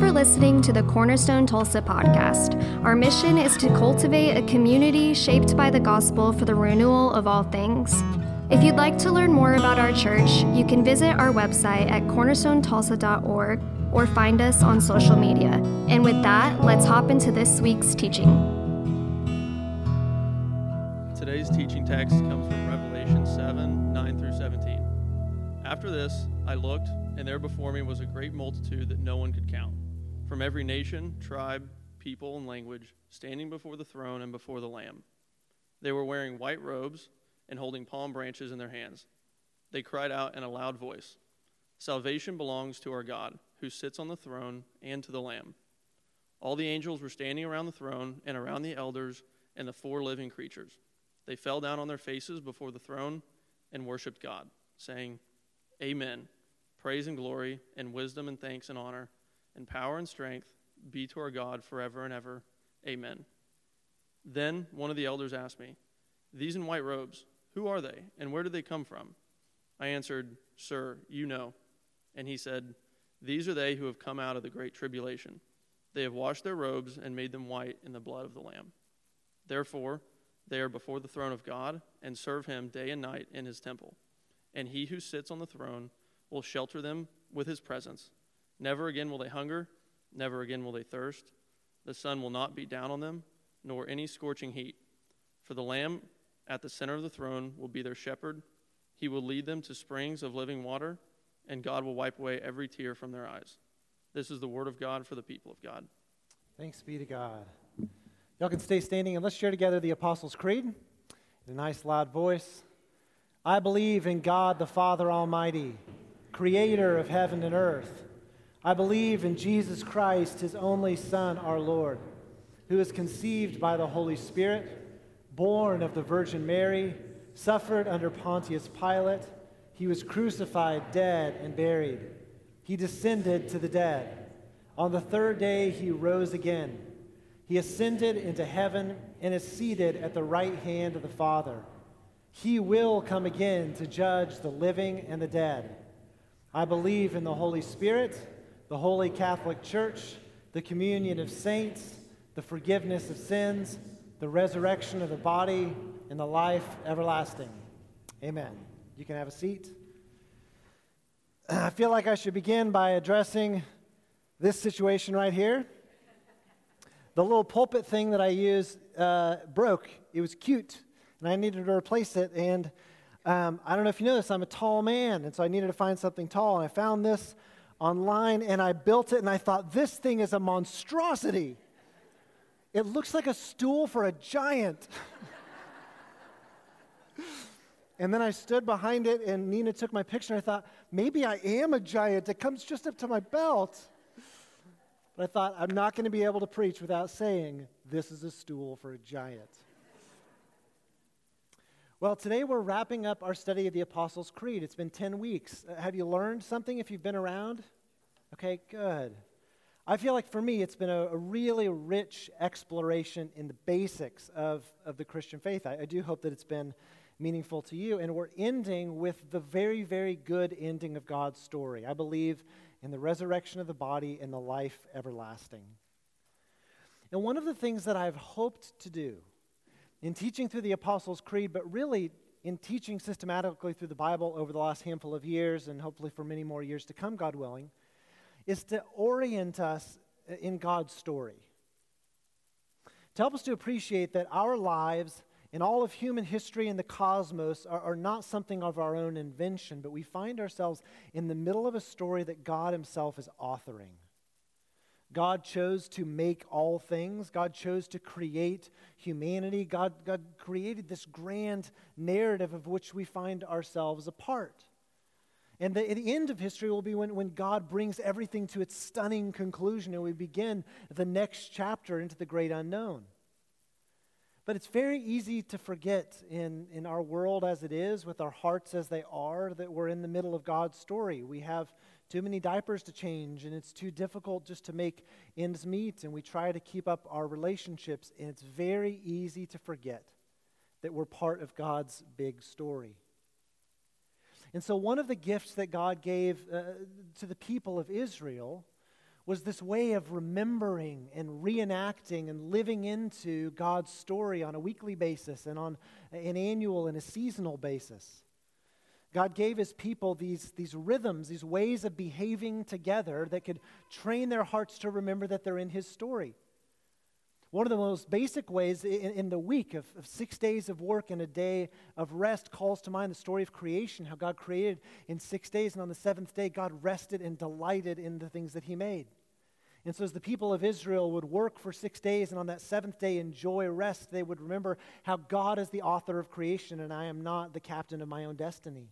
for listening to the Cornerstone Tulsa podcast. Our mission is to cultivate a community shaped by the gospel for the renewal of all things. If you'd like to learn more about our church, you can visit our website at cornerstonetulsa.org or find us on social media. And with that, let's hop into this week's teaching. Today's teaching text comes from Revelation 7 9 through 17. After this, I looked, and there before me was a great multitude that no one could count, from every nation, tribe, people, and language, standing before the throne and before the Lamb. They were wearing white robes and holding palm branches in their hands. They cried out in a loud voice Salvation belongs to our God, who sits on the throne, and to the Lamb. All the angels were standing around the throne and around the elders and the four living creatures. They fell down on their faces before the throne and worshiped God, saying, Amen. Praise and glory, and wisdom and thanks and honor, and power and strength be to our God forever and ever. Amen. Then one of the elders asked me, These in white robes, who are they, and where did they come from? I answered, Sir, you know. And he said, These are they who have come out of the great tribulation. They have washed their robes and made them white in the blood of the Lamb. Therefore, they are before the throne of God and serve him day and night in his temple. And he who sits on the throne will shelter them with his presence. Never again will they hunger, never again will they thirst. The sun will not beat down on them, nor any scorching heat. For the Lamb at the center of the throne will be their shepherd. He will lead them to springs of living water and God will wipe away every tear from their eyes. This is the word of God for the people of God. Thanks be to God. Y'all can stay standing and let's share together the Apostles' Creed in a nice loud voice. I believe in God the Father Almighty, creator of heaven and earth. I believe in Jesus Christ, his only Son, our Lord, who was conceived by the Holy Spirit, born of the Virgin Mary, suffered under Pontius Pilate he was crucified, dead, and buried. He descended to the dead. On the third day, he rose again. He ascended into heaven and is seated at the right hand of the Father. He will come again to judge the living and the dead. I believe in the Holy Spirit, the Holy Catholic Church, the communion of saints, the forgiveness of sins, the resurrection of the body, and the life everlasting. Amen. You can have a seat. I feel like I should begin by addressing this situation right here. The little pulpit thing that I use uh, broke. It was cute, and I needed to replace it. And um, I don't know if you know this, I'm a tall man, and so I needed to find something tall. And I found this online, and I built it, and I thought, this thing is a monstrosity. It looks like a stool for a giant. And then I stood behind it, and Nina took my picture, I thought, maybe I am a giant. It comes just up to my belt. But I thought, I'm not going to be able to preach without saying, this is a stool for a giant. Well, today we're wrapping up our study of the Apostles' Creed. It's been 10 weeks. Uh, have you learned something if you've been around? Okay, good. I feel like for me, it's been a, a really rich exploration in the basics of, of the Christian faith. I, I do hope that it's been meaningful to you. And we're ending with the very, very good ending of God's story. I believe in the resurrection of the body and the life everlasting. And one of the things that I've hoped to do in teaching through the Apostles' Creed, but really in teaching systematically through the Bible over the last handful of years, and hopefully for many more years to come, God willing, is to orient us in God's story. To help us to appreciate that our lives in all of human history and the cosmos are, are, not something of our own invention, but we find ourselves in the middle of a story that God Himself is authoring. God chose to make all things. God chose to create humanity. God, God created this grand narrative of which we find ourselves a part. And the, the end of history will be when, when God brings everything to its stunning conclusion and we begin the next chapter into the great unknown. But it's very easy to forget in, in our world as it is, with our hearts as they are, that we're in the middle of God's story. We have too many diapers to change, and it's too difficult just to make ends meet, and we try to keep up our relationships, and it's very easy to forget that we're part of God's big story. And so, one of the gifts that God gave uh, to the people of Israel was this way of remembering and reenacting and living into God's story on a weekly basis and on an annual and a seasonal basis. God gave his people these, these rhythms, these ways of behaving together that could train their hearts to remember that they're in his story. One of the most basic ways in, in the week of, of, six days of work and a day of rest calls to mind the story of creation, how God created in six days, and on the seventh day, God rested and delighted in the things that He made. And so, as the people of Israel would work for six days and on that seventh day enjoy rest, they would remember how God is the author of creation and I am not the captain of my own destiny.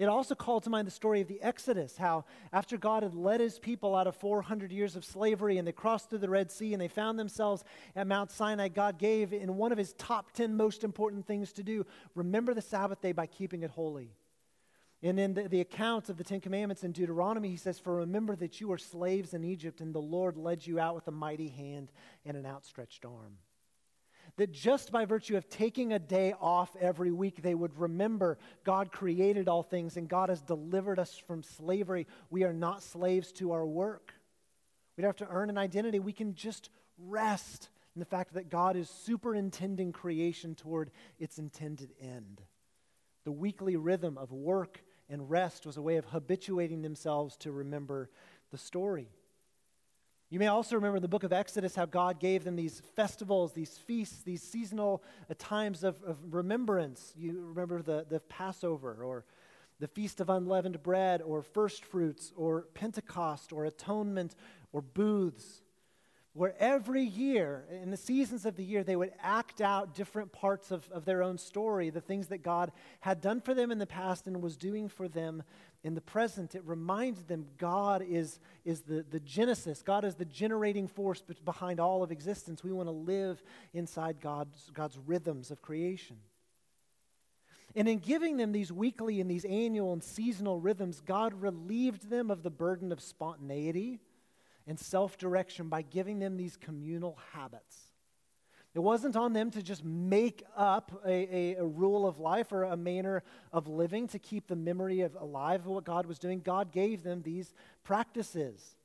It also called to mind the story of the Exodus, how after God had led his people out of 400 years of slavery and they crossed through the Red Sea and they found themselves at Mount Sinai, God gave in one of his top 10 most important things to do remember the Sabbath day by keeping it holy. And in the, the accounts of the Ten Commandments in Deuteronomy, he says, For remember that you were slaves in Egypt, and the Lord led you out with a mighty hand and an outstretched arm that just by virtue of taking a day off every week, they would remember God created all things and God has delivered us from slavery. We are not slaves to our work. We don't have to earn an identity. We can just rest in the fact that God is superintending creation toward its intended end. The weekly rhythm of work and rest was a way of habituating themselves to remember the story. You may also remember in the book of Exodus how God gave them these festivals, these feasts, these seasonal uh, times of, of remembrance. You remember the, the Passover or the Feast of Unleavened Bread or First Fruits or Pentecost or Atonement or Booths where every year, in the seasons of the year, they would act out different parts of, of their own story, the things that God had done for them in the past and was doing for them in the present. It reminds them God is, is the, the genesis, God is the generating force behind all of existence. We want to live inside God's, God's rhythms of creation. And in giving them these weekly and these annual and seasonal rhythms, God relieved them of the burden of spontaneity and self direction by giving them these communal habits. It wasn't on them to just make up a, a, a, rule of life or a manner of living to keep the memory of alive of what God was doing. God gave them these practices.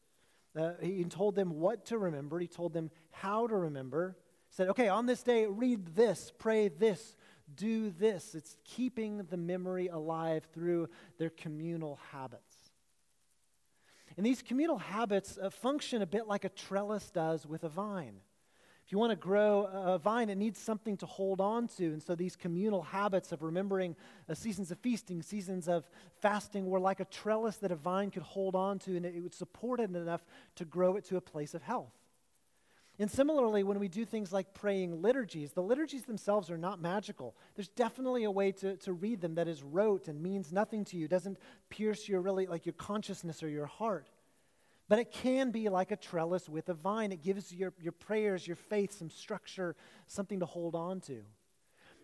Uh, he told them what to remember, He told them how to remember. He said, okay, on this day, read this, pray this, do this. It's keeping the memory alive through their communal habits. And these communal habits uh, function a bit like a trellis does with a vine. If you want to grow a vine, it needs something to hold on to. And so these communal habits of remembering uh, seasons of feasting, seasons of fasting, were like a trellis that a vine could hold on to, and it would support it enough to grow it to a place of health. And similarly, when we do things like praying liturgies, the liturgies themselves are not magical. There's definitely a way to, to read them that is rote and means nothing to you, doesn't pierce your really like your consciousness or your heart. But it can be like a trellis with a vine. It gives your, your prayers, your faith, some structure, something to hold on to.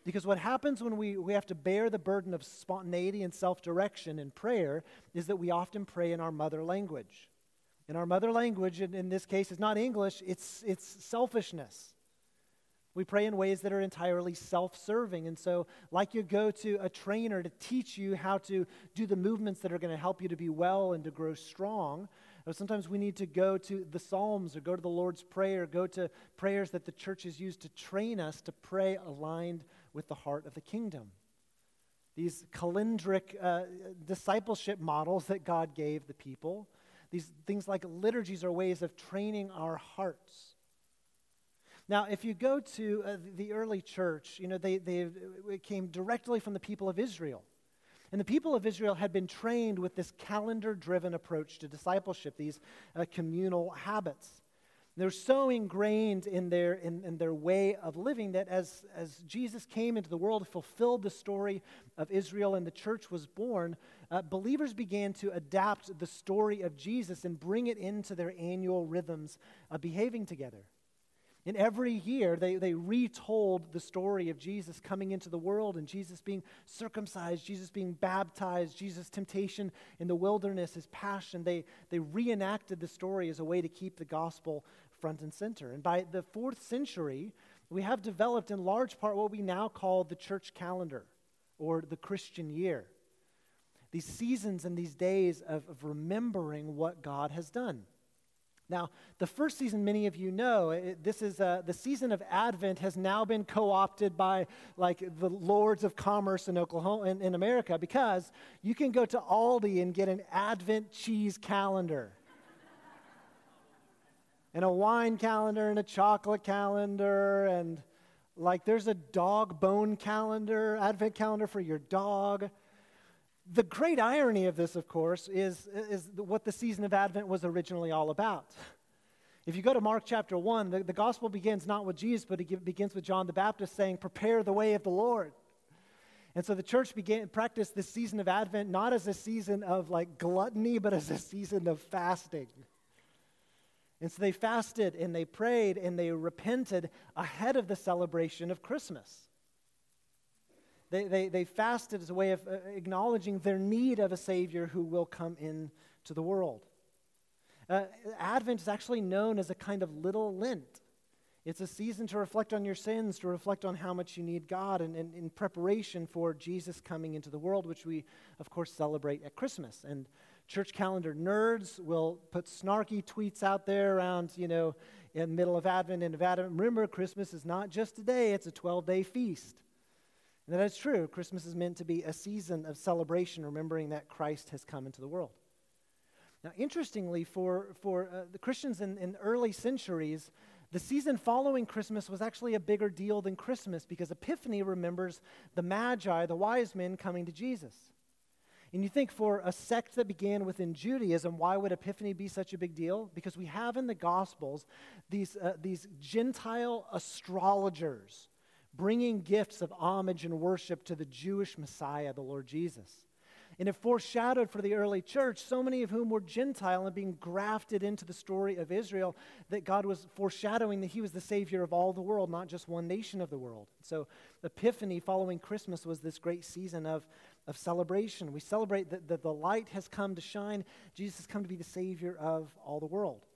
Because what happens when we, we have to bear the burden of spontaneity and self direction in prayer is that we often pray in our mother language. And our mother language, in, in this case, is not English, it's, it's selfishness. We pray in ways that are entirely self serving. And so, like you go to a trainer to teach you how to do the movements that are going to help you to be well and to grow strong, sometimes we need to go to the Psalms or go to the Lord's Prayer, go to prayers that the church has used to train us to pray aligned with the heart of the kingdom. These calendric uh, discipleship models that God gave the people these things like liturgies are ways of training our hearts. Now, if you go to uh, the early church, you know, they, they came directly from the people of Israel. And the people of Israel had been trained with this calendar driven approach to discipleship, these uh, communal habits. They're so ingrained in their, in, in, their way of living that as, as Jesus came into the world, fulfilled the story of Israel, and the church was born, uh, believers began to adapt the story of Jesus and bring it into their annual rhythms of behaving together. And every year, they, they retold the story of Jesus coming into the world and Jesus being circumcised, Jesus being baptized, Jesus' temptation in the wilderness, his passion. They, they reenacted the story as a way to keep the gospel front and center. And by the fourth century, we have developed in large part what we now call the church calendar or the Christian year. These seasons and these days of, of remembering what God has done. Now, the first season, many of you know, it, this is uh, the season of Advent has now been co-opted by like the lords of commerce in Oklahoma in, in America because you can go to Aldi and get an Advent cheese calendar. and a wine calendar and a chocolate calendar and like there's a dog bone calendar, Advent calendar for your dog. The great irony of this, of course, is, is what the season of Advent was originally all about. If you go to Mark chapter 1, the, the gospel begins not with Jesus, but it begins with John the Baptist saying, Prepare the way of the Lord. And so the church began practice this season of Advent not as a season of like gluttony, but as a season of fasting. And so they fasted and they prayed and they repented ahead of the celebration of Christmas. They, they, they fasted as a way of uh, acknowledging their need of a Savior who will come into the world. Uh, Advent is actually known as a kind of little Lent. It's a season to reflect on your sins, to reflect on how much you need God, and, in preparation for Jesus coming into the world, which we, of course, celebrate at Christmas. And church calendar nerds will put snarky tweets out there around, you know, in the middle of Advent and of Advent. Remember, Christmas is not just a day, it's a 12 day feast. And that is true. Christmas is meant to be a season of celebration, remembering that Christ has come into the world. Now, interestingly, for, for uh, the Christians in, in early centuries, the season following Christmas was actually a bigger deal than Christmas because Epiphany remembers the Magi, the wise men, coming to Jesus. And you think for a sect that began within Judaism, why would Epiphany be such a big deal? Because we have in the Gospels these, uh, these Gentile astrologers bringing gifts of homage and worship to the Jewish Messiah, the Lord Jesus. And it foreshadowed for the early church, so many of whom were Gentile and being grafted into the story of Israel, that God was foreshadowing that He was the Savior of all the world, not just one nation of the world. So, Epiphany following Christmas was this great season of, of celebration. We celebrate that, that the light has come to shine, Jesus has come to be the Savior of all the world.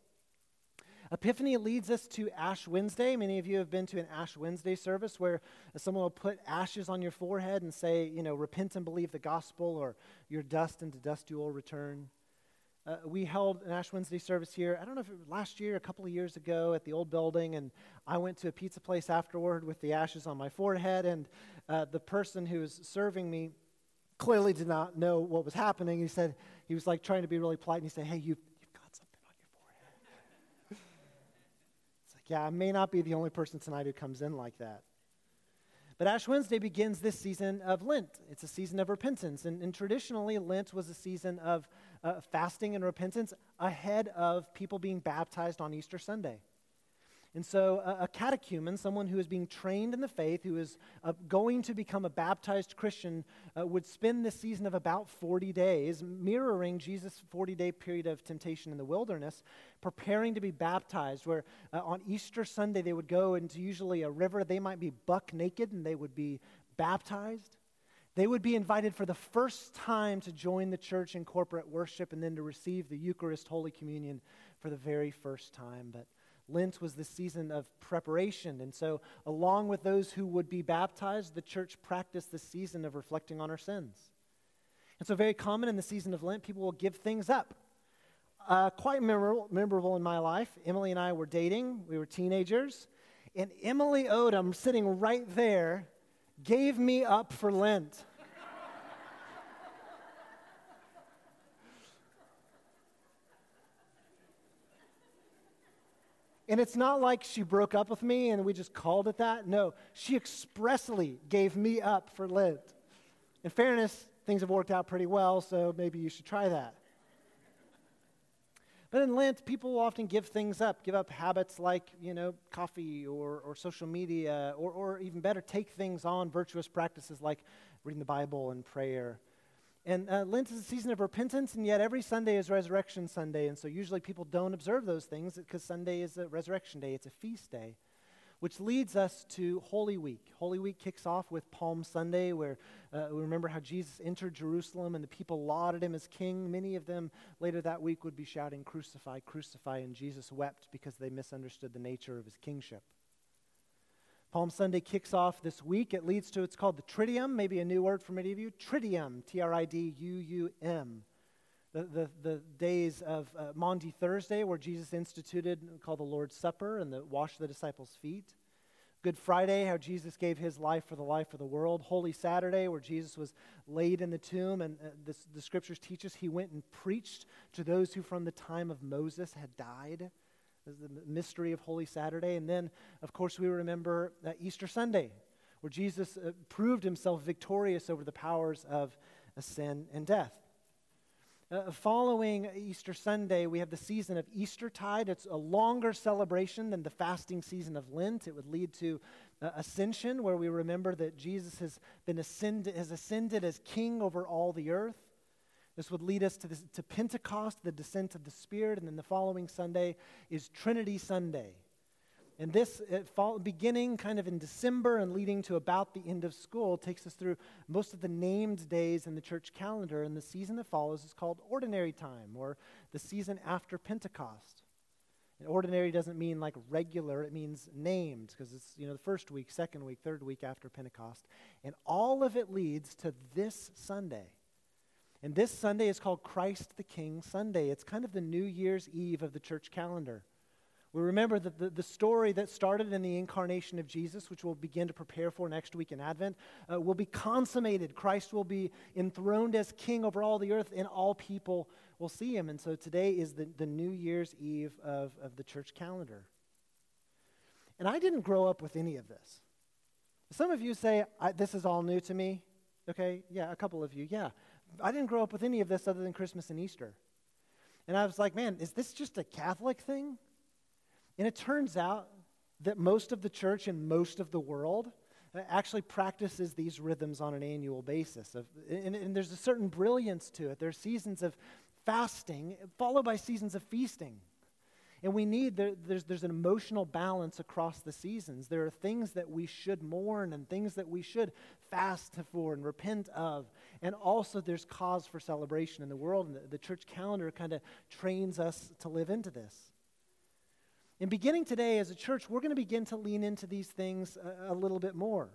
Epiphany leads us to Ash Wednesday. Many of you have been to an Ash Wednesday service where someone will put ashes on your forehead and say, you know, repent and believe the gospel, or your dust and to dust you will return. Uh, we held an Ash Wednesday service here, I don't know if it was last year, a couple of years ago at the old building, and I went to a pizza place afterward with the ashes on my forehead, and uh, the person who was serving me clearly did not know what was happening. He said, he was like trying to be really polite, and he said, hey, you Yeah, I may not be the only person tonight who comes in like that. But Ash Wednesday begins this season of Lent. It's a season of repentance. And, and traditionally, Lent was a season of uh, fasting and repentance ahead of people being baptized on Easter Sunday. And so, a, a catechumen, someone who is being trained in the faith, who is uh, going to become a baptized Christian, uh, would spend this season of about 40 days, mirroring Jesus' 40 day period of temptation in the wilderness, preparing to be baptized. Where uh, on Easter Sunday, they would go into usually a river. They might be buck naked and they would be baptized. They would be invited for the first time to join the church in corporate worship and then to receive the Eucharist, Holy Communion, for the very first time. But Lent was the season of preparation. And so, along with those who would be baptized, the church practiced the season of reflecting on our sins. And so, very common in the season of Lent, people will give things up. Uh, quite memorable, memorable in my life. Emily and I were dating, we were teenagers, and Emily Odom, sitting right there, gave me up for Lent. And it's not like she broke up with me and we just called it that. No, she expressly gave me up for Lent. In fairness, things have worked out pretty well, so maybe you should try that. But in Lent, people often give things up, give up habits like, you know, coffee or, or social media, or, or even better, take things on, virtuous practices like reading the Bible and prayer. And uh, Lent is a season of repentance, and yet every Sunday is Resurrection Sunday. And so usually people don't observe those things because Sunday is a resurrection day, it's a feast day. Which leads us to Holy Week. Holy Week kicks off with Palm Sunday, where uh, we remember how Jesus entered Jerusalem and the people lauded him as king. Many of them later that week would be shouting, Crucify, crucify, and Jesus wept because they misunderstood the nature of his kingship. Palm Sunday kicks off this week. It leads to, it's called the Triduum, maybe a new word for many of you. Triduum, T R I D U U M. the, the, the days of uh, Maundy Thursday, where Jesus instituted called the Lord's Supper and the wash the disciples' feet. Good Friday, how Jesus gave his life for the life of the world. Holy Saturday, where Jesus was laid in the tomb, and uh, this, the scriptures teach us he went and preached to those who from the time of Moses had died. Is the mystery of Holy Saturday. And then, of course, we remember Easter Sunday, where Jesus uh, proved himself victorious over the powers of uh, sin and death. Uh, following Easter Sunday, we have the season of Eastertide. It's a longer celebration than the fasting season of Lent. It would lead to uh, Ascension, where we remember that Jesus has been ascended, has ascended as King over all the earth. This would lead us to, this, to Pentecost, the descent of the Spirit, and then the following Sunday is Trinity Sunday. And this, uh, fall, beginning kind of in December and leading to about the end of school, takes us through most of the named days in the church calendar. And the season that follows is called Ordinary Time, or the season after Pentecost. And ordinary doesn't mean like regular, it means named, because it's, you know, the first week, second week, third week after Pentecost. And all of it leads to this Sunday. And this Sunday is called Christ the King Sunday. It's kind of the New Year's Eve of the church calendar. We remember that the, the story that started in the incarnation of Jesus, which we'll begin to prepare for next week in Advent, uh, will be consummated. Christ will be enthroned as king over all the earth, and all people will see him. And so today is the, the New Year's Eve of, of the church calendar. And I didn't grow up with any of this. Some of you say, This is all new to me. Okay, yeah, a couple of you, yeah. I didn't grow up with any of this other than Christmas and Easter. And I was like, man, is this just a Catholic thing? And it turns out that most of the church and most of the world actually practices these rhythms on an annual basis. Of, and, and there's a certain brilliance to it. There's seasons of fasting followed by seasons of feasting. And we need, there, there's, there's an emotional balance across the seasons. There are things that we should mourn and things that we should fast for and repent of. And also, there's cause for celebration in the world. And the, the church calendar kind of trains us to live into this. And beginning today as a church, we're going to begin to lean into these things a, a little bit more.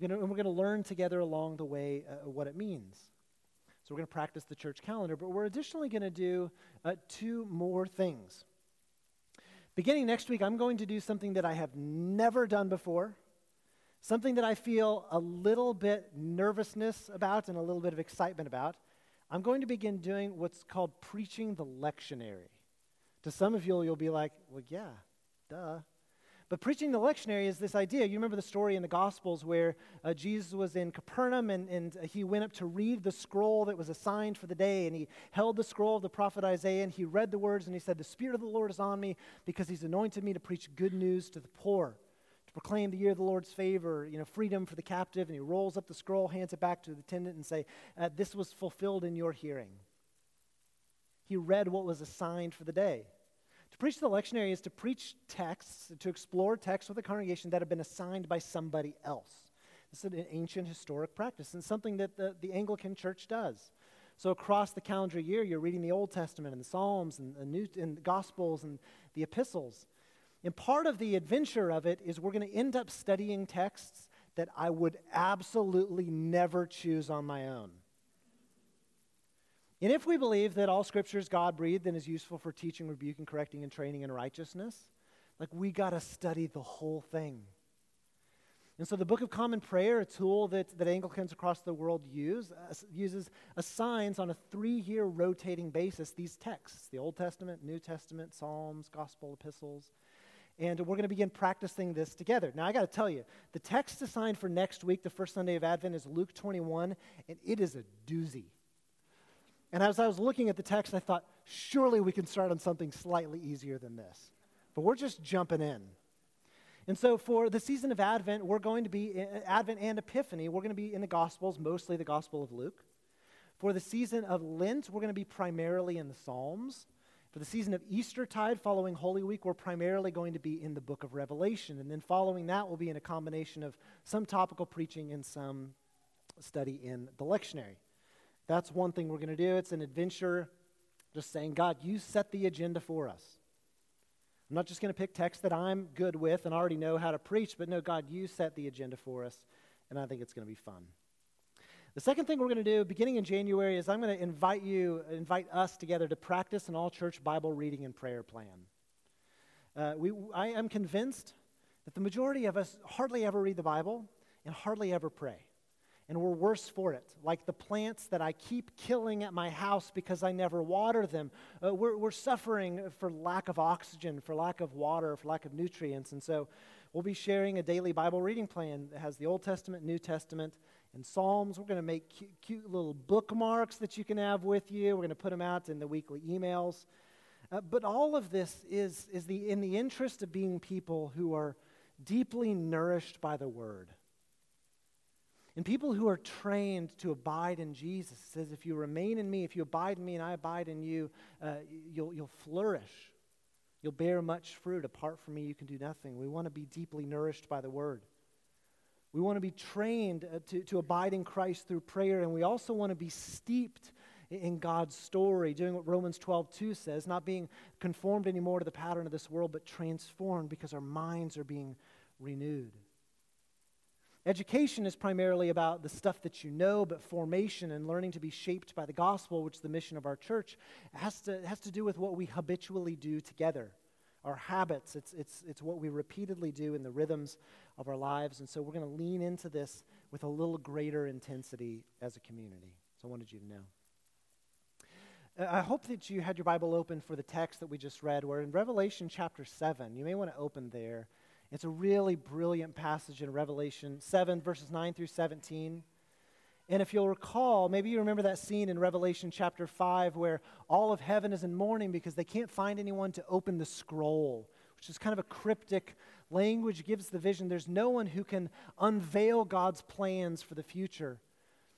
And we're going to learn together along the way uh, what it means. So we're going to practice the church calendar, but we're additionally going to do uh, two more things. Beginning next week, I'm going to do something that I have never done before, something that I feel a little bit nervousness about and a little bit of excitement about. I'm going to begin doing what's called preaching the lectionary. To some of you, you'll be like, well, yeah, duh. But preaching the lectionary is this idea. You remember the story in the Gospels where uh, Jesus was in Capernaum and, and he went up to read the scroll that was assigned for the day. And he held the scroll of the prophet Isaiah and he read the words and he said, The Spirit of the Lord is on me because he's anointed me to preach good news to the poor, proclaim the year of the Lord's favor, you know, freedom for the captive. And he rolls up the scroll, hands it back to the attendant, and say, uh, This was fulfilled in your hearing. He read what was assigned for the day. To preach the lectionary is to preach texts, to explore texts with a congregation that have been assigned by somebody else. This is an ancient historic practice and something that the, the Anglican Church does. So across the calendar year, you're reading the Old Testament and the Psalms and the, New, and the Gospels and the Epistles. And part of the adventure of it is we're going to end up studying texts that I would absolutely never choose on my own. And if we believe that all scripture is God breathed and is useful for teaching, rebuking, correcting, and training in righteousness, like we got to study the whole thing. And so the Book of Common Prayer, a tool that, that Anglicans across the world use, uh, uses assigns on a three year rotating basis these texts the Old Testament, New Testament, Psalms, Gospel, Epistles. And we're going to begin practicing this together. Now, I got to tell you, the text assigned for next week, the first Sunday of Advent, is Luke 21, and it is a doozy. And as I was looking at the text, I thought, surely we can start on something slightly easier than this. But we're just jumping in. And so, for the season of Advent, we're going to be, uh, Advent and Epiphany, we're going to be in the Gospels, mostly the Gospel of Luke. For the season of Lent, we're going to be primarily in the Psalms. For the season of Eastertide, following Holy Week, we're primarily going to be in the book of Revelation. And then following that, we'll be in a combination of some topical preaching and some study in the lectionary. That's one thing we're going to do. It's an adventure, just saying, God, you set the agenda for us. I'm not just going to pick texts that I'm good with and already know how to preach, but no, God, you set the agenda for us, and I think it's going to be fun. The second thing we're going to do beginning in January is I'm going to invite you, invite us together to practice an all church Bible reading and prayer plan. Uh, we, I am convinced that the majority of us hardly ever read the Bible and hardly ever pray. And we're worse for it. Like the plants that I keep killing at my house because I never water them. Uh, we're, we're suffering for lack of oxygen, for lack of water, for lack of nutrients. And so we'll be sharing a daily Bible reading plan that has the Old Testament, New Testament, and Psalms. We're going to make cute, cute, little bookmarks that you can have with you. We're going to put them out in the weekly emails. Uh, but all of this is, is the, in the interest of being people who are deeply nourished by the Word. And people who are trained to abide in Jesus says, if you remain in me, if you abide in me and I abide in you, uh, you'll, you'll flourish. You'll bear much fruit. Apart from me, you can do nothing. We want to be deeply nourished by the word. We want to be trained uh, to, to abide in Christ through prayer, and we also want to be steeped in God's story, doing what Romans 12, 2 says, not being conformed anymore to the pattern of this world, but transformed because our minds are being renewed. Education is primarily about the stuff that you know, but formation and learning to be shaped by the gospel, which is the mission of our church, has to, has to do with what we habitually do together. Our habits, it's, it's, it's what we repeatedly do in the rhythms of our lives. And so we're going to lean into this with a little greater intensity as a community. So I wanted you to know. Uh, I hope that you had your Bible open for the text that we just read. We're in Revelation chapter 7. You may want to open there. It's a really brilliant passage in Revelation 7, verses 9 through 17. And if you'll recall, maybe you remember that scene in Revelation chapter 5 where all of heaven is in mourning because they can't find anyone to open the scroll, which is kind of a cryptic language, gives the vision. There's no one who can unveil God's plans for the future.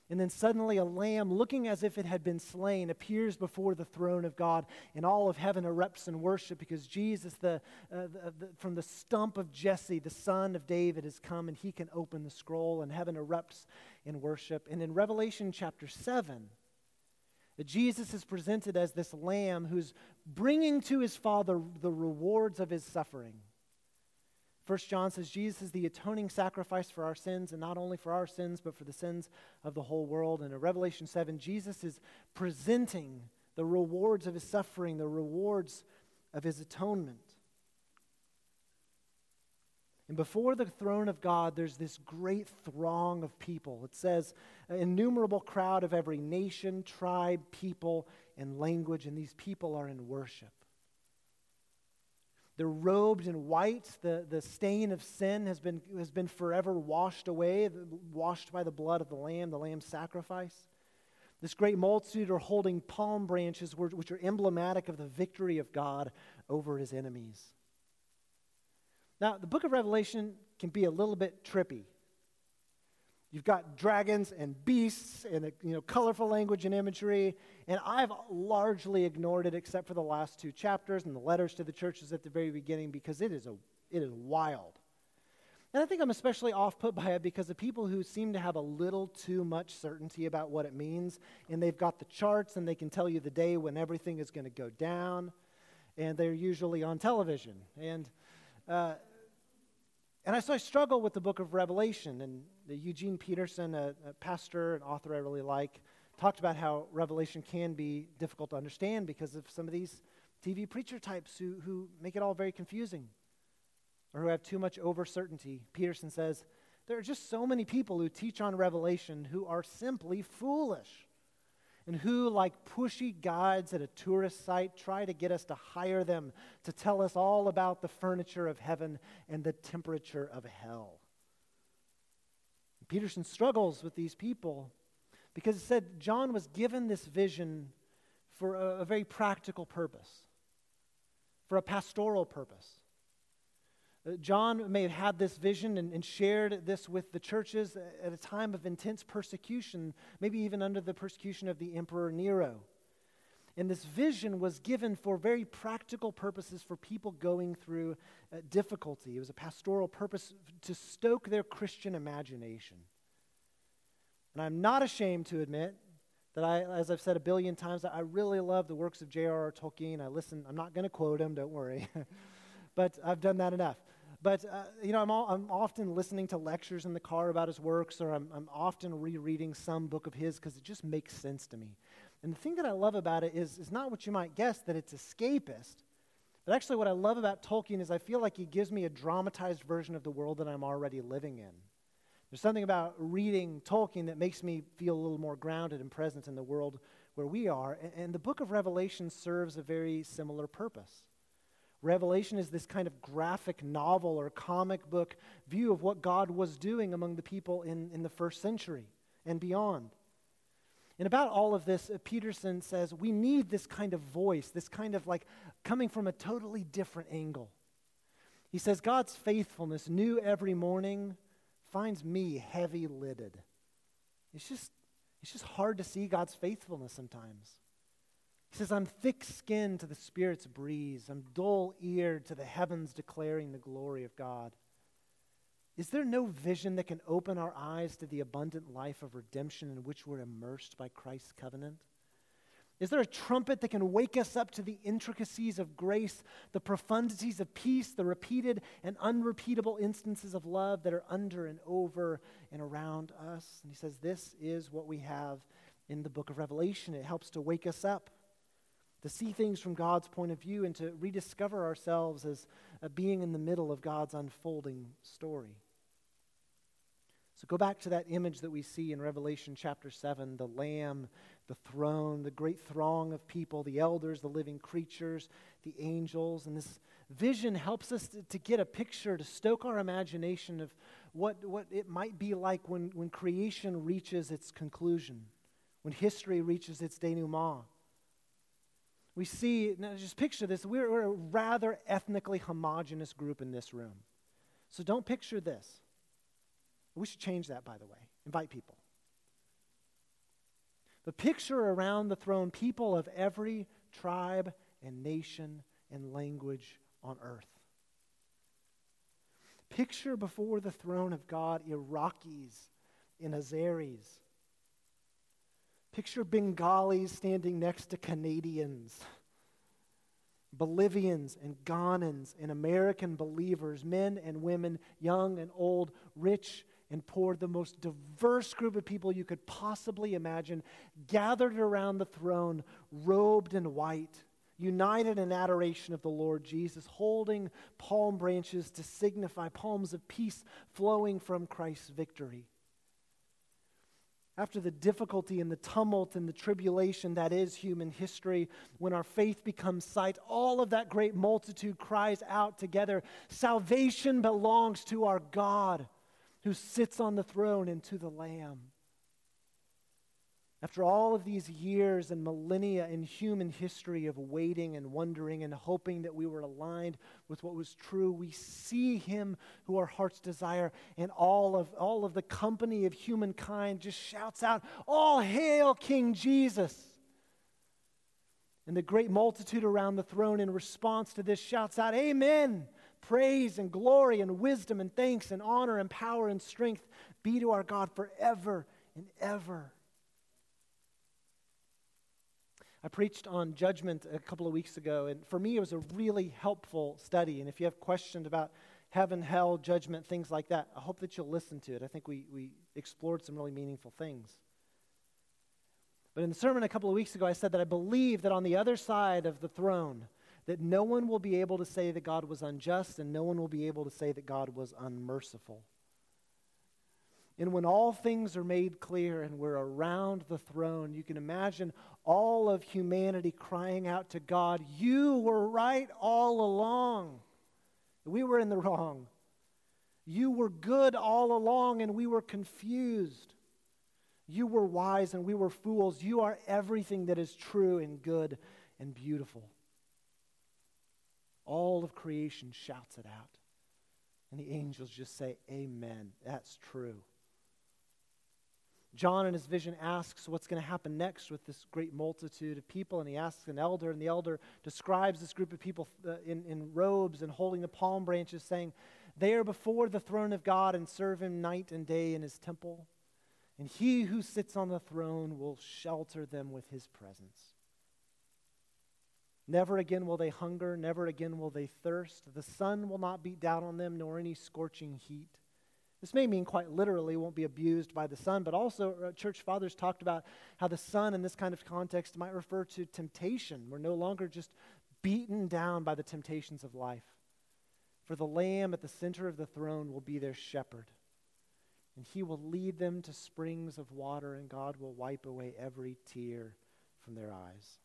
And then suddenly a lamb, looking as if it had been slain, appears before the throne of God, and all of heaven erupts in worship because Jesus, the, uh, the, the, from the stump of Jesse, the son of David, has come and he can open the scroll, and heaven erupts in worship. And in Revelation chapter 7, Jesus is presented as this lamb who's bringing to his Father the rewards of his suffering. First John says Jesus is the atoning sacrifice for our sins, and not only for our sins, but for the sins of the whole world. And in Revelation 7, Jesus is presenting the rewards of his suffering, the rewards of his atonement. And before the throne of God, there's this great throng of people. It says, an innumerable crowd of every nation, tribe, people, and language, and these people are in worship. They're robed in white. The, the stain of sin has been, has been forever washed away, washed by the blood of the Lamb, the Lamb's sacrifice. This great multitude are holding palm branches, which are emblematic of the victory of God over his enemies. Now, the book of Revelation can be a little bit trippy. You've got dragons and beasts and you know, colorful language and imagery. And I've largely ignored it except for the last two chapters and the letters to the churches at the very beginning because it is, a, it is wild. And I think I'm especially off put by it because the people who seem to have a little too much certainty about what it means, and they've got the charts and they can tell you the day when everything is going to go down, and they're usually on television. And uh, and I, so I struggle with the book of Revelation. And Eugene Peterson, a, a pastor, and author I really like, talked about how Revelation can be difficult to understand because of some of these TV preacher types who, who make it all very confusing or who have too much over certainty. Peterson says, There are just so many people who teach on Revelation who are simply foolish and who, like pushy guides at a tourist site, try to get us to hire them to tell us all about the furniture of heaven and the temperature of hell. Peterson struggles with these people because it said John was given this vision for a, a very practical purpose, for a pastoral purpose. Uh, John may have had this vision and, and, shared this with the churches at a time of intense persecution, maybe even under the persecution of the Emperor Nero. And this vision was given for very practical purposes for people going through uh, difficulty. It was a pastoral purpose to stoke their Christian imagination. And I'm not ashamed to admit that I, as I've said a billion times, I really love the works of J.R.R. Tolkien. I listen, I'm not going to quote him, don't worry. but I've done that enough. But, uh, you know, I'm, all, I'm often listening to lectures in the car about his works, or I'm, I'm often rereading some book of his because it just makes sense to me. And the thing that I love about it is, is not what you might guess, that it's escapist. But actually, what I love about Tolkien is I feel like he gives me a dramatized version of the world that I'm already living in. There's something about reading Tolkien that makes me feel a little more grounded and present in the world where we are. And, and the book of Revelation serves a very similar purpose. Revelation is this kind of graphic novel or comic book view of what God was doing among the people in, in the first century and beyond. And about all of this, uh, Peterson says we need this kind of voice, this kind of like coming from a totally different angle. He says God's faithfulness, new every morning, finds me heavy lidded. It's just, it's just hard to see God's faithfulness sometimes. He says, I'm thick skinned to the Spirit's breeze. I'm dull eared to the heavens declaring the glory of God. Is there no vision that can open our eyes to the abundant life of redemption in which we're immersed by Christ's covenant? Is there a trumpet that can wake us up to the intricacies of grace, the profundities of peace, the repeated and unrepeatable instances of love that are under and over and around us? And he says, This is what we have in the book of Revelation. It helps to wake us up to see things from God's point of view and to rediscover ourselves as a being in the middle of God's unfolding story. So go back to that image that we see in Revelation chapter 7 the Lamb, the throne, the great throng of people, the elders, the living creatures, the angels. And this vision helps us to, to get a picture, to stoke our imagination of what, what it might be like when, when creation reaches its conclusion, when history reaches its denouement we see, now just picture this, we're, we're a rather ethnically homogenous group in this room. So don't picture this. We should change that, by the way. Invite people. The picture around the throne people of every tribe and nation and language on earth. Picture before the throne of God Iraqis and Azeris Picture Bengalis standing next to Canadians, Bolivians and Ghanaians and American believers, men and women, young and old, rich and poured the most diverse group of people you could possibly imagine, gathered around the throne, robed in white, united in adoration of the Lord Jesus, holding palm branches to signify palms of peace flowing from Christ's victory. After the difficulty and the tumult and the tribulation that is human history, when our faith becomes sight, all of that great multitude cries out together Salvation belongs to our God who sits on the throne and to the Lamb. After all of these years and millennia in human history of waiting and wondering and hoping that we were aligned with what was true, we see him who our hearts desire, and all of, all of the company of humankind just shouts out, All hail King Jesus! And the great multitude around the throne, in response to this, shouts out, Amen! Praise and glory and wisdom and thanks and honor and power and strength be to our God forever and ever. I preached on judgment a couple of weeks ago, and for me, it was a really helpful study. And if you have questions about heaven, hell, judgment, things like that, I hope that you'll listen to it. I think we, we explored some really meaningful things. But in the sermon a couple of weeks ago, I said that I believe that on the other side of the throne, that no one will be able to say that God was unjust, and no one will be able to say that God was unmerciful. And when all things are made clear and we're around the throne, you can imagine all of humanity crying out to God, You were right all along. We were in the wrong. You were good all along and we were confused. You were wise and we were fools. You are everything that is true and good and beautiful. All of creation shouts it out. And the angels just say, Amen. That's true. John, in his vision, asks what's going to happen next with this great multitude of people, and he asks an elder, and the elder describes this group of people uh, in, in robes and holding the palm branches, saying, They are before the throne of God and serve him night and day in his temple, and he who sits on the throne will shelter them with his presence. Never again will they hunger, never again will they thirst. The sun will not beat down on them, nor any scorching heat. This may mean quite literally won't be abused by the sun, but also uh, church fathers talked about how the sun in this kind of context might refer to temptation. We're no longer just beaten down by the temptations of life. For the Lamb at the center of the throne will be their shepherd, and he will lead them to springs of water, and God will wipe away every tear from their eyes.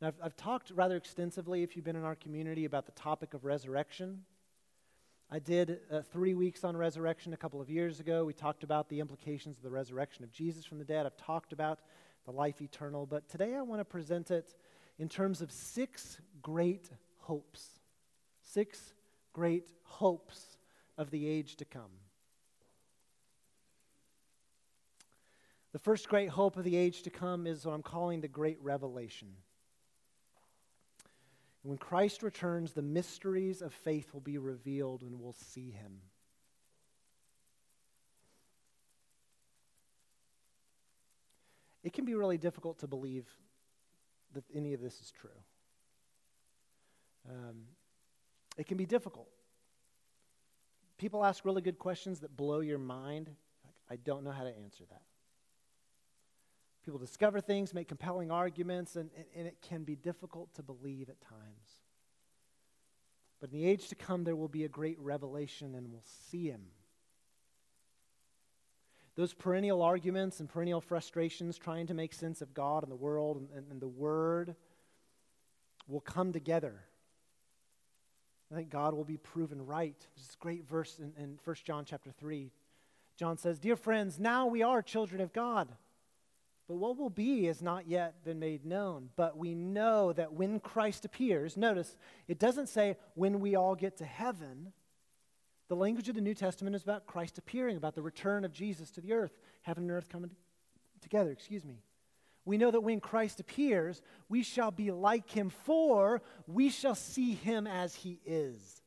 Now, I've, I've talked rather extensively, if you've been in our community, about the topic of resurrection. I did uh, three weeks on resurrection a couple of years ago. We talked about the implications of the resurrection of Jesus from the dead. I've talked about the life eternal. But today I want to present it in terms of six great hopes. Six great hopes of the age to come. The first great hope of the age to come is what I'm calling the great revelation. When Christ returns, the mysteries of faith will be revealed and we'll see him. It can be really difficult to believe that any of this is true. Um, it can be difficult. People ask really good questions that blow your mind. I don't know how to answer that. People discover things, make compelling arguments, and, and it can be difficult to believe at times. But in the age to come, there will be a great revelation, and we'll see him. Those perennial arguments and perennial frustrations trying to make sense of God and the world and, and, and the Word will come together. I think God will be proven right. This great verse in, in 1 John chapter 3. John says, Dear friends, now we are children of God. But what will be has not yet been made known. But we know that when Christ appears, notice, it doesn't say when we all get to heaven. The language of the New Testament is about Christ appearing, about the return of Jesus to the earth, heaven and earth coming together, excuse me. We know that when Christ appears, we shall be like him, for we shall see him as he is.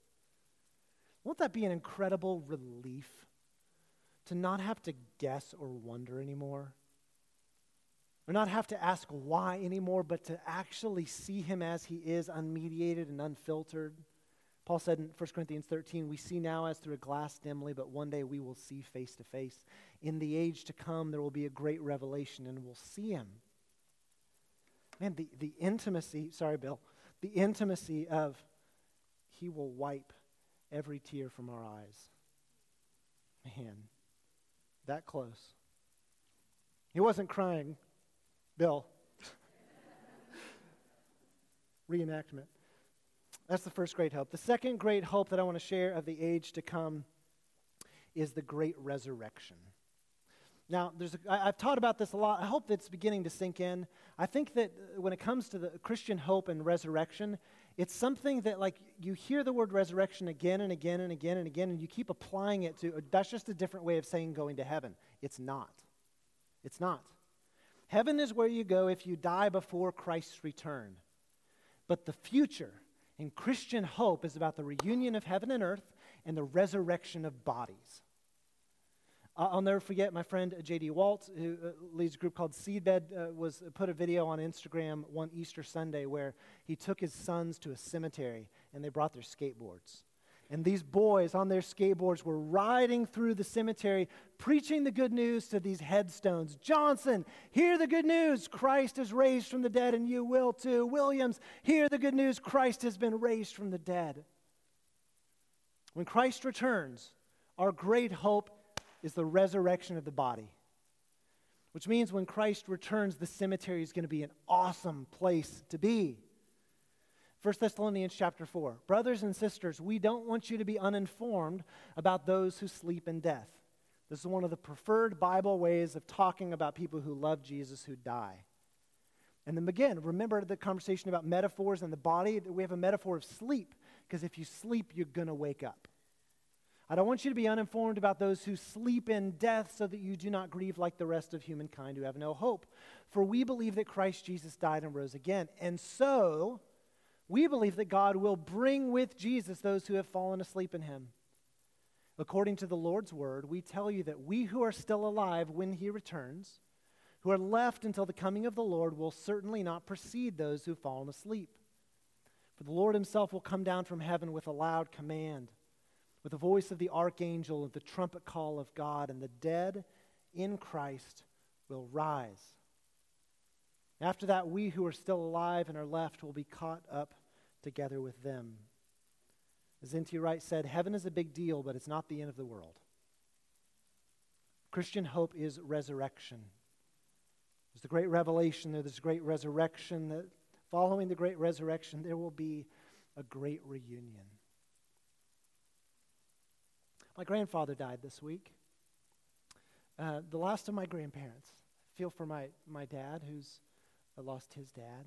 Won't that be an incredible relief to not have to guess or wonder anymore? Or not have to ask why anymore, but to actually see him as he is, unmediated and unfiltered. Paul said in 1 Corinthians 13, We see now as through a glass dimly, but one day we will see face to face. In the age to come, there will be a great revelation, and we'll see him. Man, the, the intimacy, sorry, Bill, the intimacy of he will wipe every tear from our eyes. Man, that close. He wasn't crying Bill. Reenactment. That's the first great hope. The second great hope that I want to share of the age to come is the great resurrection. Now, there's a, I, I've taught about this a lot. I hope it's beginning to sink in. I think that uh, when it comes to the Christian hope and resurrection, it's something that, like, you hear the word resurrection again and again and again and again, and you keep applying it to, that's just a different way of saying going to heaven. It's not. It's not. Heaven is where you go if you die before Christ's return. But the future in Christian hope is about the reunion of heaven and earth and the resurrection of bodies. Uh, I'll never forget my friend J.D. Walt, who uh, leads a group called Seedbed, uh, was put a video on Instagram one Easter Sunday where he took his sons to a cemetery and they brought their skateboards. And these boys on their skateboards were riding through the cemetery, preaching the good news to these headstones. Johnson, hear the good news. Christ is raised from the dead, and you will too. Williams, hear the good news. Christ has been raised from the dead. When Christ returns, our great hope is the resurrection of the body. Which means when Christ returns, the cemetery is going to be an awesome place to be. 1 Thessalonians chapter 4. Brothers and sisters, we don't want you to be uninformed about those who sleep in death. This is one of the preferred Bible ways of talking about people who love Jesus who die. And then again, remember the conversation about metaphors and the body? We have a metaphor of sleep, because if you sleep, you're going to wake up. I don't want you to be uninformed about those who sleep in death so that you do not grieve like the rest of humankind who have no hope. For we believe that Christ Jesus died and rose again. And so, we believe that God will bring with Jesus those who have fallen asleep in him. According to the Lord's word, we tell you that we who are still alive when he returns, who are left until the coming of the Lord will certainly not precede those who've fallen asleep. For the Lord himself will come down from heaven with a loud command, with the voice of the archangel and the trumpet call of God, and the dead in Christ will rise. After that, we who are still alive and are left will be caught up together with them. As N.T. Wright said, heaven is a big deal, but it's not the end of the world. Christian hope is resurrection. There's the great revelation there, there's a great resurrection. That following the great resurrection, there will be a great reunion. My grandfather died this week. Uh, the last of my grandparents. I feel for my, my dad who's lost his dad.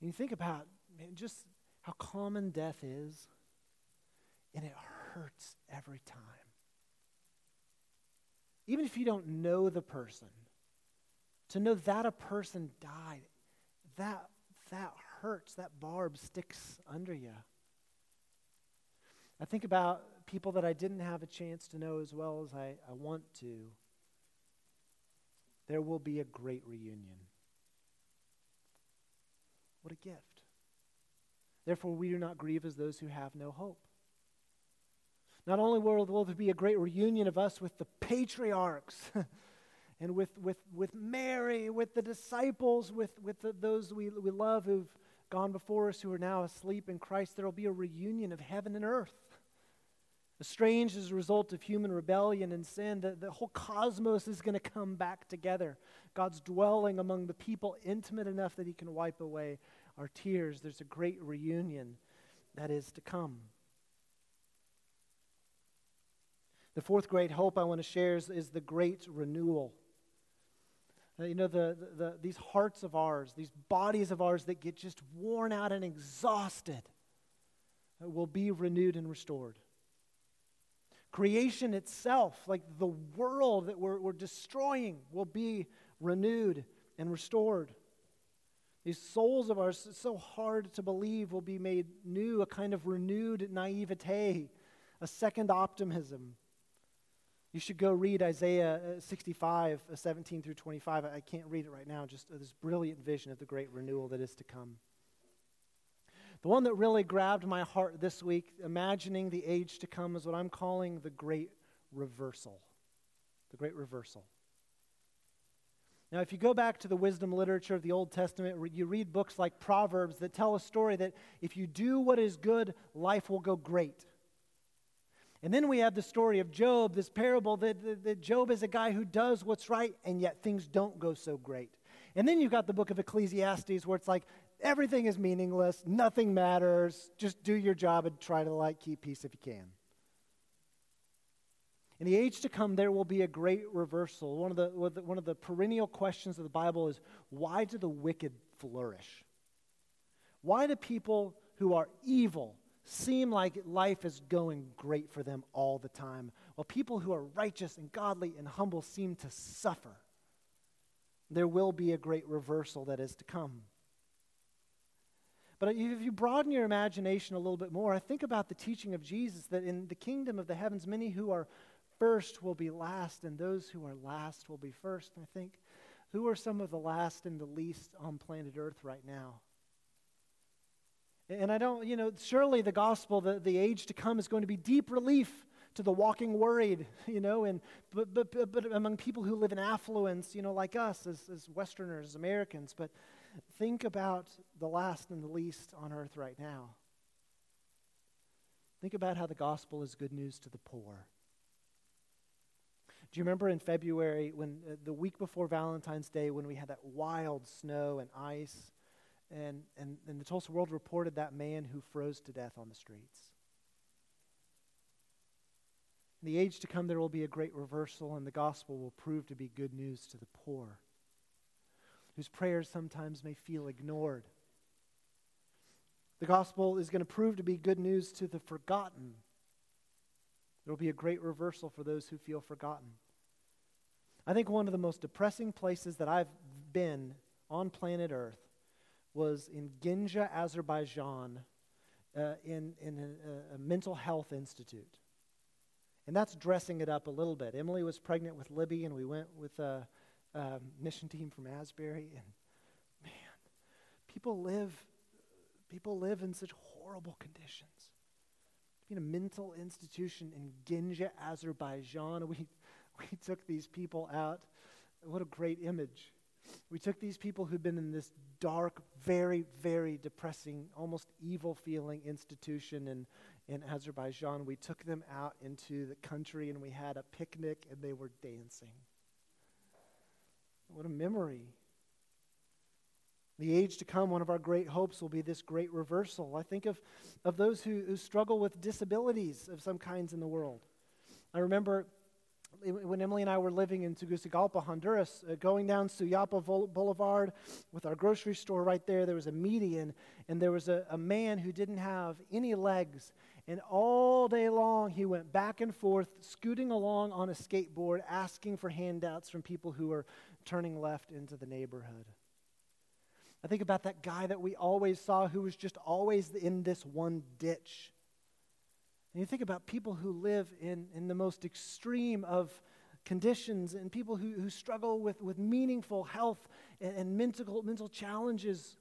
And you think about man, just how common death is, and it hurts every time. Even if you don't know the person, to know that a person died, that, that hurts, that barb sticks under you. I think about people that I didn't have a chance to know as well as I, I want to. There will be a great reunion. What a gift. Therefore, we do not grieve as those who have no hope. Not only will, there be a great reunion of us with the patriarchs and with, with, with Mary, with the disciples, with, with the, those we, we love who've gone before us who are now asleep in Christ, there will be a reunion of heaven and earth. Estranged as a result of human rebellion and sin, the, the whole cosmos is going to come back together. God's dwelling among the people intimate enough that he can wipe away our tears. There's a great reunion that is to come. The fourth great hope I want to share is, is the great renewal. Uh, you know, the, the, the, these hearts of ours, these bodies of ours that get just worn out and exhausted, uh, will be renewed and restored. Creation itself, like the world that we're, we're destroying, will be renewed and restored. These souls of ours, it's so hard to believe, will be made new, a kind of renewed naivete, a second optimism. You should go read Isaiah uh, 65, uh, 17 through 25. I can't read it right now, just this brilliant vision of the great renewal that is to come. The one that really grabbed my heart this week, imagining the age to come, is what I'm calling the great reversal. The great reversal. Now, if you go back to the wisdom literature of the Old Testament, you read books like Proverbs that tell a story that if you do what is good, life will go great. And then we have the story of Job, this parable that, that, that, Job is a guy who does what's right, and yet things don't go so great. And then you've got the book of Ecclesiastes where it's like everything is meaningless, nothing matters, just do your job and try to like keep peace if you can. In the age to come, there will be a great reversal. One of the, one of the perennial questions of the Bible is why do the wicked flourish? Why do people who are evil seem like life is going great for them all the time, while people who are righteous and godly and humble seem to suffer? There will be a great reversal that is to come. But if you broaden your imagination a little bit more, I think about the teaching of Jesus that in the kingdom of the heavens, many who are first will be last, and those who are last will be first. And I think, who are some of the last and the least on planet Earth right now? And I don't, you know, surely the gospel, the, the age to come is going to be deep relief to the walking worried, you know, and but, but, but, among people who live in affluence, you know, like us as, as Westerners, as Americans. But think about the last and the least on earth right now. Think about how the gospel is good news to the poor. Do you remember in February, when uh, the week before Valentine's Day, when we had that wild snow and ice, and, and, and the Tulsa World reported that man who froze to death on the streets? In the age to come, there will be a great reversal, and the gospel will prove to be good news to the poor, whose prayers sometimes may feel ignored. The gospel is going to prove to be good news to the forgotten there will be a great reversal for those who feel forgotten. I think one of the most depressing places that I've been on planet Earth was in Ganja, Azerbaijan, uh, in, in a, a, mental health institute. And that's dressing it up a little bit. Emily was pregnant with Libby, and we went with a, um, mission team from Asbury, and man, people live, people live in such horrible conditions. In a mental institution in Ganja, Azerbaijan, we, we took these people out. What a great image. We took these people who'd been in this dark, very, very depressing, almost evil feeling institution in, in Azerbaijan. We took them out into the country and we had a picnic and they were dancing. What a memory. The age to come, one of our great hopes will be this great reversal. I think of, of those who, who struggle with disabilities of some kinds in the world. I remember when Emily and I were living in Tegucigalpa, Honduras, uh, going down Suyapa Boulevard with our grocery store right there, there was a median, and there was a, a man who didn't have any legs. And all day long, he went back and forth, scooting along on a skateboard, asking for handouts from people who were turning left into the neighborhood. I think about that guy that we always saw who was just always in this one ditch and you think about people who live in, in the most extreme of conditions and people who, who struggle with, with meaningful health and, and mental, mental challenges.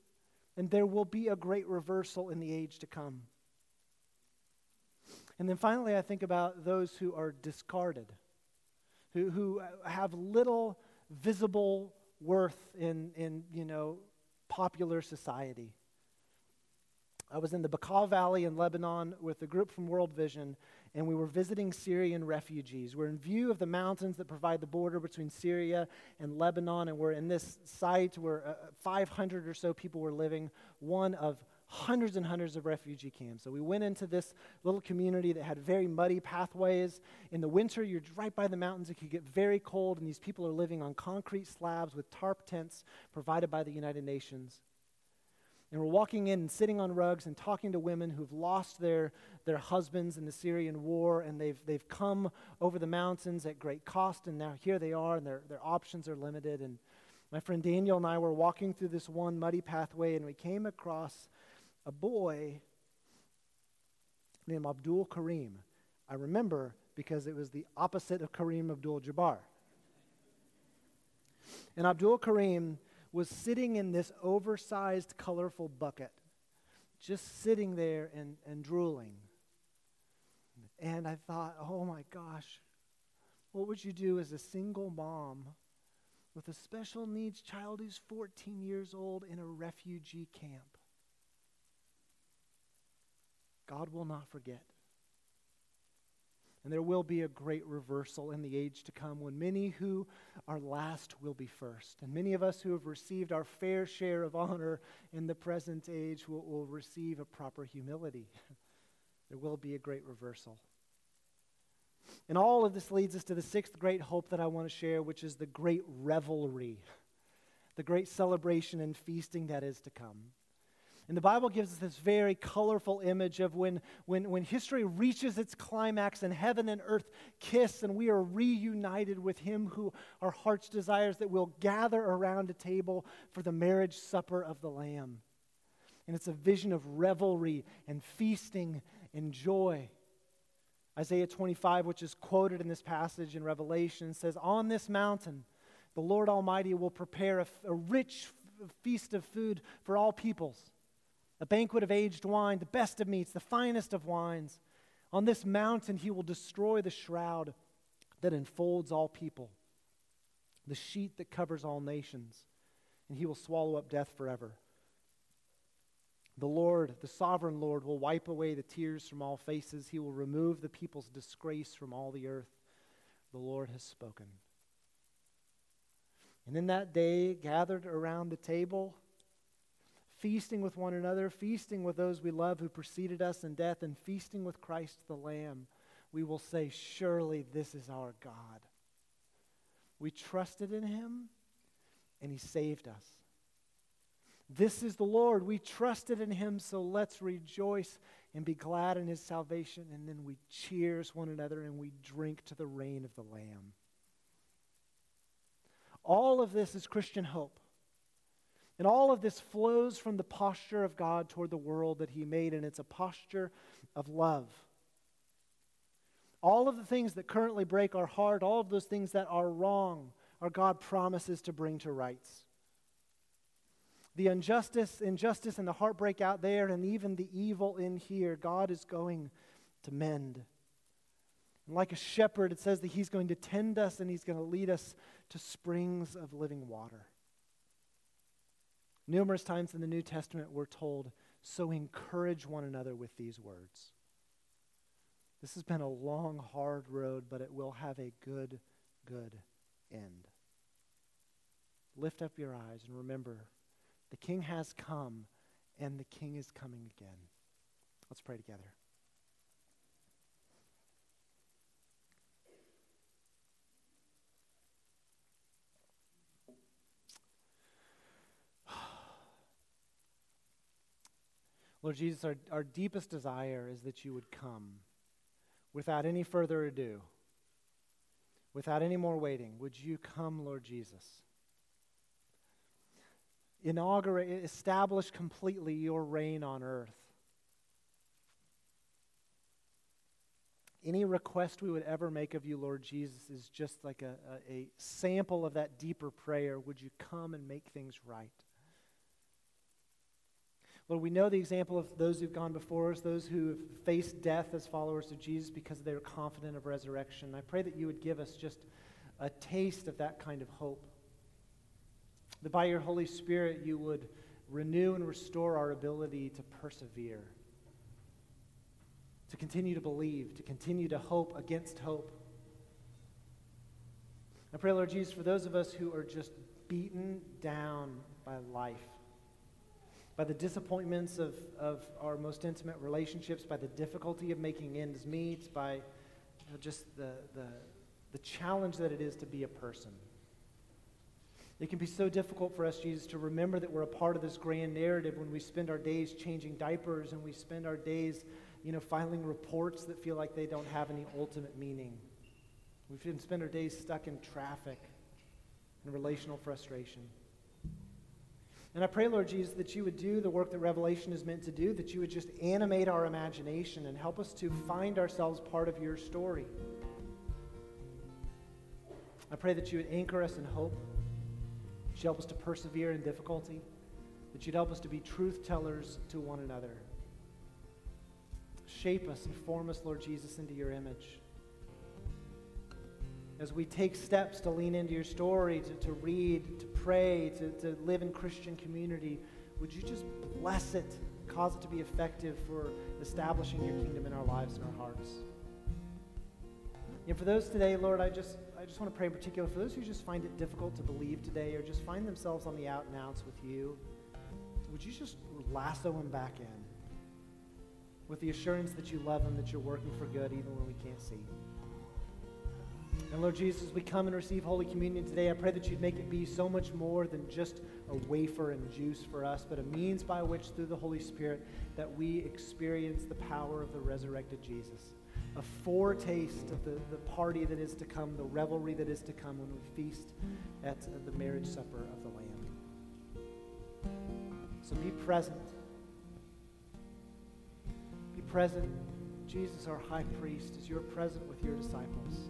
And there will be a great reversal in the age to come. And then finally, I think about those who are discarded, who, who have little visible worth in, in you know, popular society. I was in the Bekaa Valley in Lebanon with a group from World Vision, and we were visiting Syrian refugees. We're in view of the mountains that provide the border between Syria and Lebanon, and we're in this site where uh, 500 or so people were living, one of hundreds and hundreds of refugee camps. So we went into this little community that had very muddy pathways. In the winter, you're right by the mountains. It could get very cold, and these people are living on concrete slabs with tarp tents provided by the United Nations. And we're walking in and sitting on rugs and talking to women who've lost their, their husbands in the Syrian war, and they've, they've come over the mountains at great cost, and now here they are, and their, their options are limited. And my friend Daniel and I were walking through this one muddy pathway, and we came across a boy named Abdul Karim. I remember because it was the opposite of Kareem Abdul Jabbar. And Abdul Karim was sitting in this oversized, colorful bucket, just sitting there and, and drooling. And I thought, oh my gosh, what would you do as a single mom with a special needs child who's 14 years old in a refugee camp? God will not forget. And there will be a great reversal in the age to come when many who are last will be first. And many of us who have received our fair share of honor in the present age will, will receive a proper humility. there will be a great reversal. And all of this leads us to the sixth great hope that I want to share, which is the great revelry, the great celebration and feasting that is to come. And the Bible gives us this very colorful image of when, when, when history reaches its climax and heaven and earth kiss and we are reunited with Him who our hearts desires that we'll gather around a table for the marriage supper of the Lamb. And it's a vision of revelry and feasting and joy. Isaiah 25, which is quoted in this passage in Revelation, says, On this mountain, the Lord Almighty will prepare a, a rich feast of food for all peoples a banquet of aged wine, the best of meats, the finest of wines. On this mountain he will destroy the shroud that enfolds all people, the sheet that covers all nations, and he will swallow up death forever. The Lord, the sovereign Lord, will wipe away the tears from all faces. He will remove the people's disgrace from all the earth. The Lord has spoken. And in that day, gathered around the table, feasting with one another, feasting with those we love who preceded us in death, and feasting with Christ the Lamb, we will say, Surely this is our God. We trusted in him, and he saved us. This is the Lord. We trusted in him, so let's rejoice and be glad in his salvation. And then we cheers one another and we drink to the reign of the Lamb. All of this is Christian hope. And all of this flows from the posture of God toward the world that He made, and it's a posture of love. All of the things that currently break our heart, all of those things that are wrong, our God promises to bring to rights. The injustice, injustice and the heartbreak out there, and even the evil in here, God is going to mend. And like a shepherd, it says that He's going to tend us and He's going to lead us to springs of living water. Numerous times in the New Testament, we're told, so encourage one another with these words. This has been a long, hard road, but it will have a good, good end. Lift up your eyes and remember the King has come and the King is coming again. Let's pray together. Lord Jesus, our, our deepest desire is that you would come without any further ado, without any more waiting. Would you come, Lord Jesus? Inaugurate, establish completely your reign on earth. Any request we would ever make of you, Lord Jesus, is just like a, a, a sample of that deeper prayer. Would you come and make things right? Lord, we know the example of those who've gone before us, those who have faced death as followers of Jesus because they are confident of resurrection. I pray that you would give us just a taste of that kind of hope. That by your Holy Spirit, you would renew and restore our ability to persevere, to continue to believe, to continue to hope against hope. I pray, Lord Jesus, for those of us who are just beaten down by life by the disappointments of, of our most intimate relationships, by the difficulty of making ends meet, by just the, the, the challenge that it is to be a person. It can be so difficult for us, Jesus, to remember that we're a part of this grand narrative when we spend our days changing diapers and we spend our days, you know, filing reports that feel like they don't have any ultimate meaning. We can spend our days stuck in traffic and relational frustration. And I pray, Lord Jesus, that you would do the work that Revelation is meant to do, that you would just animate our imagination and help us to find ourselves part of your story. I pray that you would anchor us in hope, that you'd help us to persevere in difficulty, that you'd help us to be truth tellers to one another. Shape us and form us, Lord Jesus, into your image as we take steps to lean into your story, to, to read, to pray, to, to live in Christian community, would you just bless it, cause it to be effective for establishing your kingdom in our lives and our hearts? And for those today, Lord, I just I just want to pray in particular for those who just find it difficult to believe today or just find themselves on the out and outs with you. Would you just lasso them back in with the assurance that you love them, that you're working for good even when we can't see? And Lord Jesus, we come and receive Holy Communion today, I pray that you'd make it be so much more than just a wafer and juice for us, but a means by which, through the Holy Spirit, that we experience the power of the resurrected Jesus. A foretaste of the, the party that is to come, the revelry that is to come when we feast at the marriage supper of the Lamb. So be present. Be present. Jesus, our high priest, as you're present with your disciples.